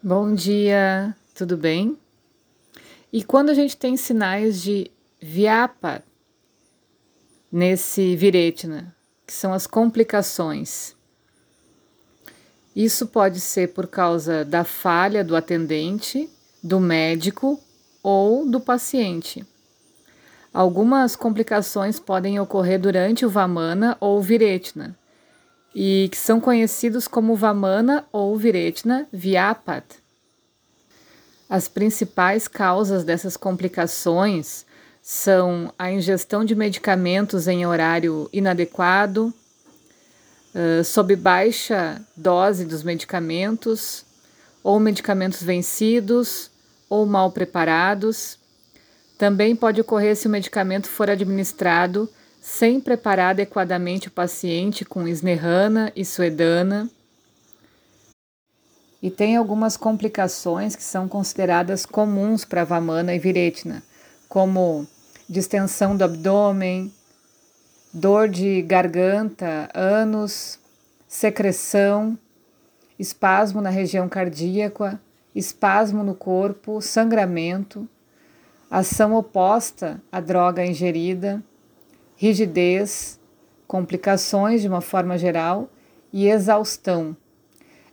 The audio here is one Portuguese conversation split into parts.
Bom dia, tudo bem? E quando a gente tem sinais de viapa nesse viretna, que são as complicações, isso pode ser por causa da falha do atendente, do médico ou do paciente. Algumas complicações podem ocorrer durante o Vamana ou Viretna, e que são conhecidos como Vamana ou Viretna Vyapat. As principais causas dessas complicações são a ingestão de medicamentos em horário inadequado, sob baixa dose dos medicamentos, ou medicamentos vencidos ou mal preparados. Também pode ocorrer se o medicamento for administrado sem preparar adequadamente o paciente com esnerrana e suedana. E tem algumas complicações que são consideradas comuns para Vamana e Viretna, como distensão do abdômen, dor de garganta, ânus, secreção, espasmo na região cardíaca, espasmo no corpo, sangramento, ação oposta à droga ingerida, rigidez, complicações de uma forma geral e exaustão.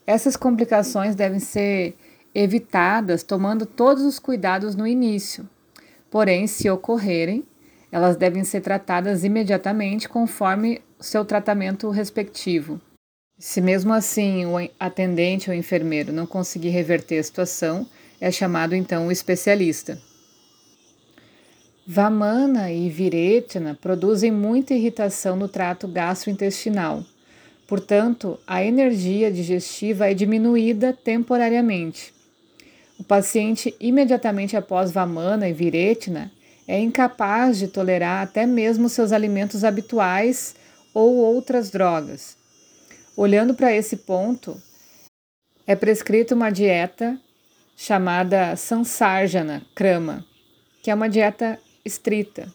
Essas complicações devem ser evitadas tomando todos os cuidados no início. Porém, se ocorrerem, elas devem ser tratadas imediatamente conforme seu tratamento respectivo. Se mesmo assim o atendente ou enfermeiro não conseguir reverter a situação, é chamado então o especialista. Vamana e Viretna produzem muita irritação no trato gastrointestinal. Portanto, a energia digestiva é diminuída temporariamente. O paciente, imediatamente após Vamana e Viretna, é incapaz de tolerar até mesmo seus alimentos habituais ou outras drogas. Olhando para esse ponto, é prescrita uma dieta chamada Sansarjana Krama, que é uma dieta estrita.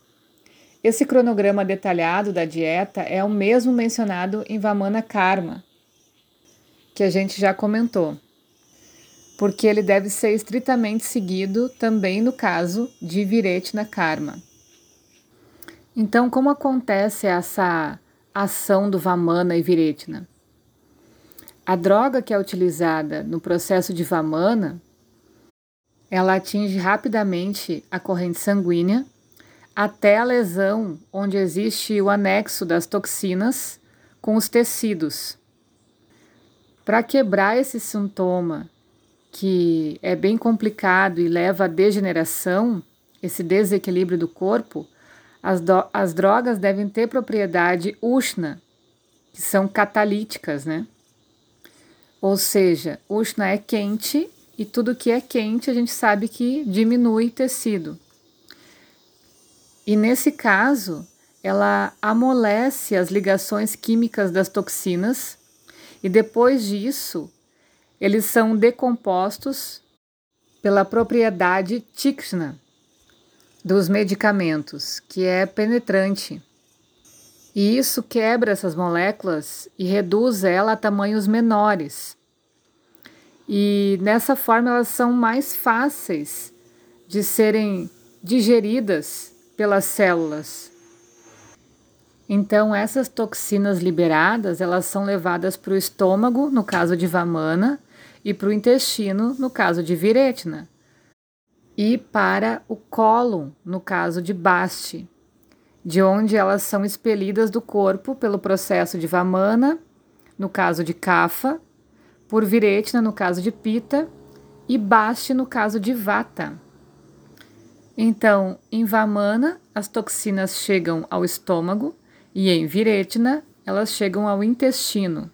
Esse cronograma detalhado da dieta é o mesmo mencionado em Vamana Karma, que a gente já comentou, porque ele deve ser estritamente seguido também no caso de Viretna Karma. Então, como acontece essa ação do Vamana e Viretna? A droga que é utilizada no processo de Vamana, ela atinge rapidamente a corrente sanguínea até a lesão onde existe o anexo das toxinas com os tecidos. Para quebrar esse sintoma, que é bem complicado e leva à degeneração, esse desequilíbrio do corpo, as, as drogas devem ter propriedade Ushna, que são catalíticas, né? Ou seja, Ushna é quente e tudo que é quente a gente sabe que diminui tecido. E nesse caso, ela amolece as ligações químicas das toxinas e depois disso, eles são decompostos pela propriedade tikshna dos medicamentos, que é penetrante. E isso quebra essas moléculas e reduz ela a tamanhos menores. E nessa forma elas são mais fáceis de serem digeridas pelas células. Então, essas toxinas liberadas, elas são levadas para o estômago, no caso de Vamana, e para o intestino, no caso de Viretna, e para o cólon, no caso de Basti, de onde elas são expelidas do corpo pelo processo de Vamana, no caso de Kapha, por Viretna, no caso de Pita, e Basti, no caso de Vata. Então, em Vamana, as toxinas chegam ao estômago e em Viretna, elas chegam ao intestino.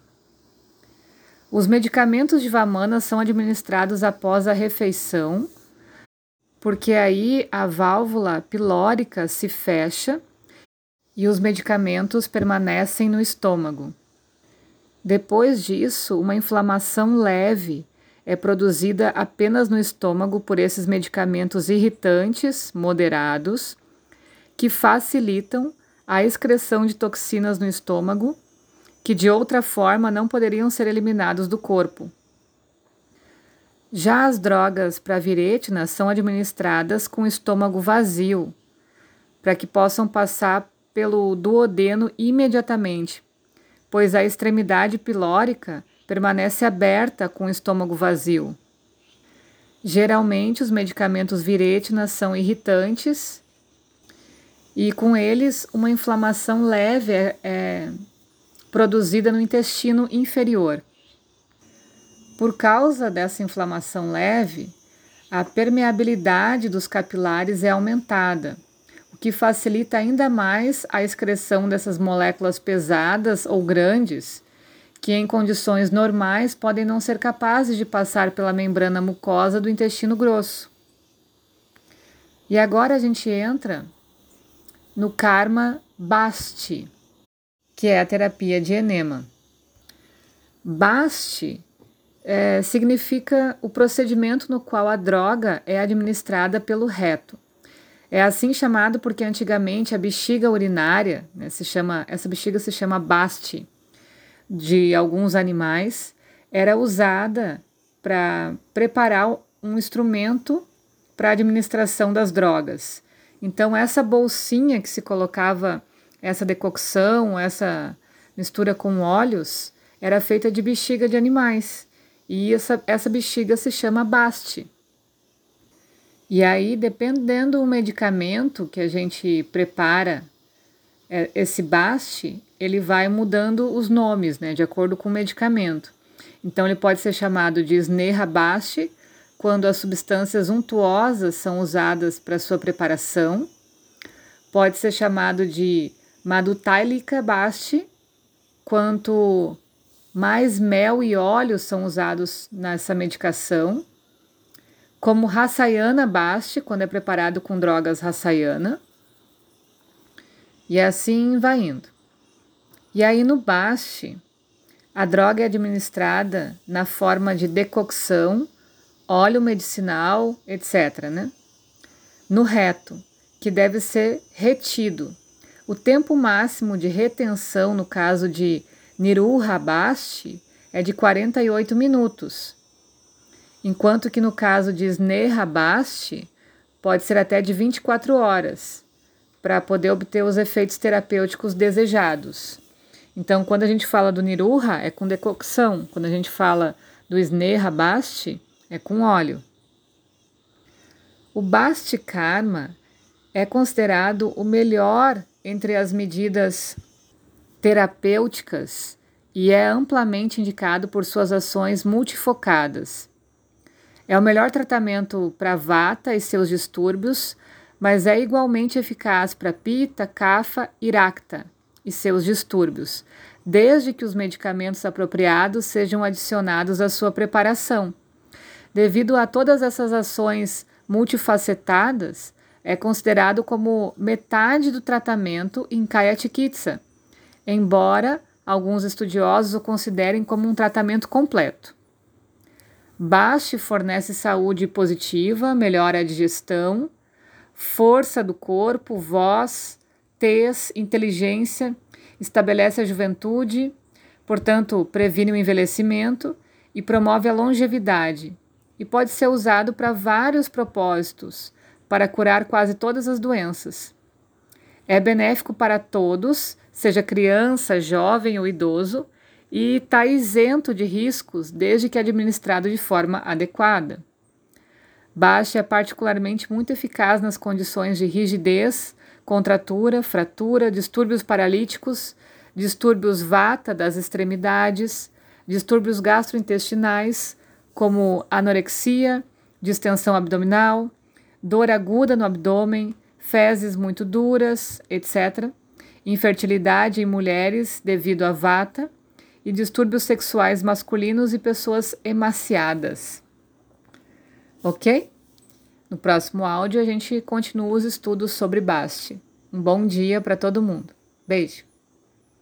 Os medicamentos de Vamana são administrados após a refeição, porque aí a válvula pilórica se fecha e os medicamentos permanecem no estômago. Depois disso, uma inflamação leve é produzida apenas no estômago por esses medicamentos irritantes moderados que facilitam a excreção de toxinas no estômago que de outra forma não poderiam ser eliminados do corpo. Já as drogas para viretina são administradas com estômago vazio, para que possam passar pelo duodeno imediatamente, pois a extremidade pilórica permanece aberta com o estômago vazio. Geralmente, os medicamentos viretina são irritantes e, com eles, uma inflamação leve é, é produzida no intestino inferior. Por causa dessa inflamação leve, a permeabilidade dos capilares é aumentada, o que facilita ainda mais a excreção dessas moléculas pesadas ou grandes, que em condições normais podem não ser capazes de passar pela membrana mucosa do intestino grosso. E agora a gente entra no karma basti, que é a terapia de enema. Basti é, significa o procedimento no qual a droga é administrada pelo reto. É assim chamado porque antigamente a bexiga urinária, né, se chama, essa bexiga se chama baste, de alguns animais, era usada para preparar um instrumento para administração das drogas. Então essa bolsinha que se colocava essa decocção, essa mistura com óleos, era feita de bexiga de animais. E essa, essa bexiga se chama baste. E aí, dependendo do medicamento que a gente prepara, esse baste, ele vai mudando os nomes, né, de acordo com o medicamento. Então, ele pode ser chamado de baste quando as substâncias untuosas são usadas para sua preparação. Pode ser chamado de madutailica baste quanto mais mel e óleo são usados nessa medicação, como Rassayana Basti, quando é preparado com drogas Rassayana. E assim vai indo. E aí no Basti, a droga é administrada na forma de decocção, óleo medicinal, etc. Né? No reto, que deve ser retido. O tempo máximo de retenção no caso de Niruhabasti é de 48 minutos, enquanto que no caso de Snehabasti pode ser até de 24 horas, para poder obter os efeitos terapêuticos desejados. Então, quando a gente fala do Niruha, é com decocção, quando a gente fala do Snehabasti, é com óleo. O Basti Karma é considerado o melhor entre as medidas terapêuticas e é amplamente indicado por suas ações multifocadas. É o melhor tratamento para vata e seus distúrbios, mas é igualmente eficaz para pita, kapha e racta e seus distúrbios, desde que os medicamentos apropriados sejam adicionados à sua preparação. Devido a todas essas ações multifacetadas, é considerado como metade do tratamento em Kaya embora alguns estudiosos o considerem como um tratamento completo. Baste fornece saúde positiva, melhora a digestão, força do corpo, voz, tez, inteligência, estabelece a juventude, portanto, previne o envelhecimento e promove a longevidade, e pode ser usado para vários propósitos, para curar quase todas as doenças. É benéfico para todos, seja criança, jovem ou idoso, e está isento de riscos desde que administrado de forma adequada. Baixa é particularmente muito eficaz nas condições de rigidez, contratura, fratura, distúrbios paralíticos, distúrbios vata das extremidades, distúrbios gastrointestinais, como anorexia, distensão abdominal, dor aguda no abdômen, fezes muito duras, etc., infertilidade em mulheres devido à vata e distúrbios sexuais masculinos e pessoas emaciadas. Ok? No próximo áudio a gente continua os estudos sobre Basti. Um bom dia para todo mundo. Beijo!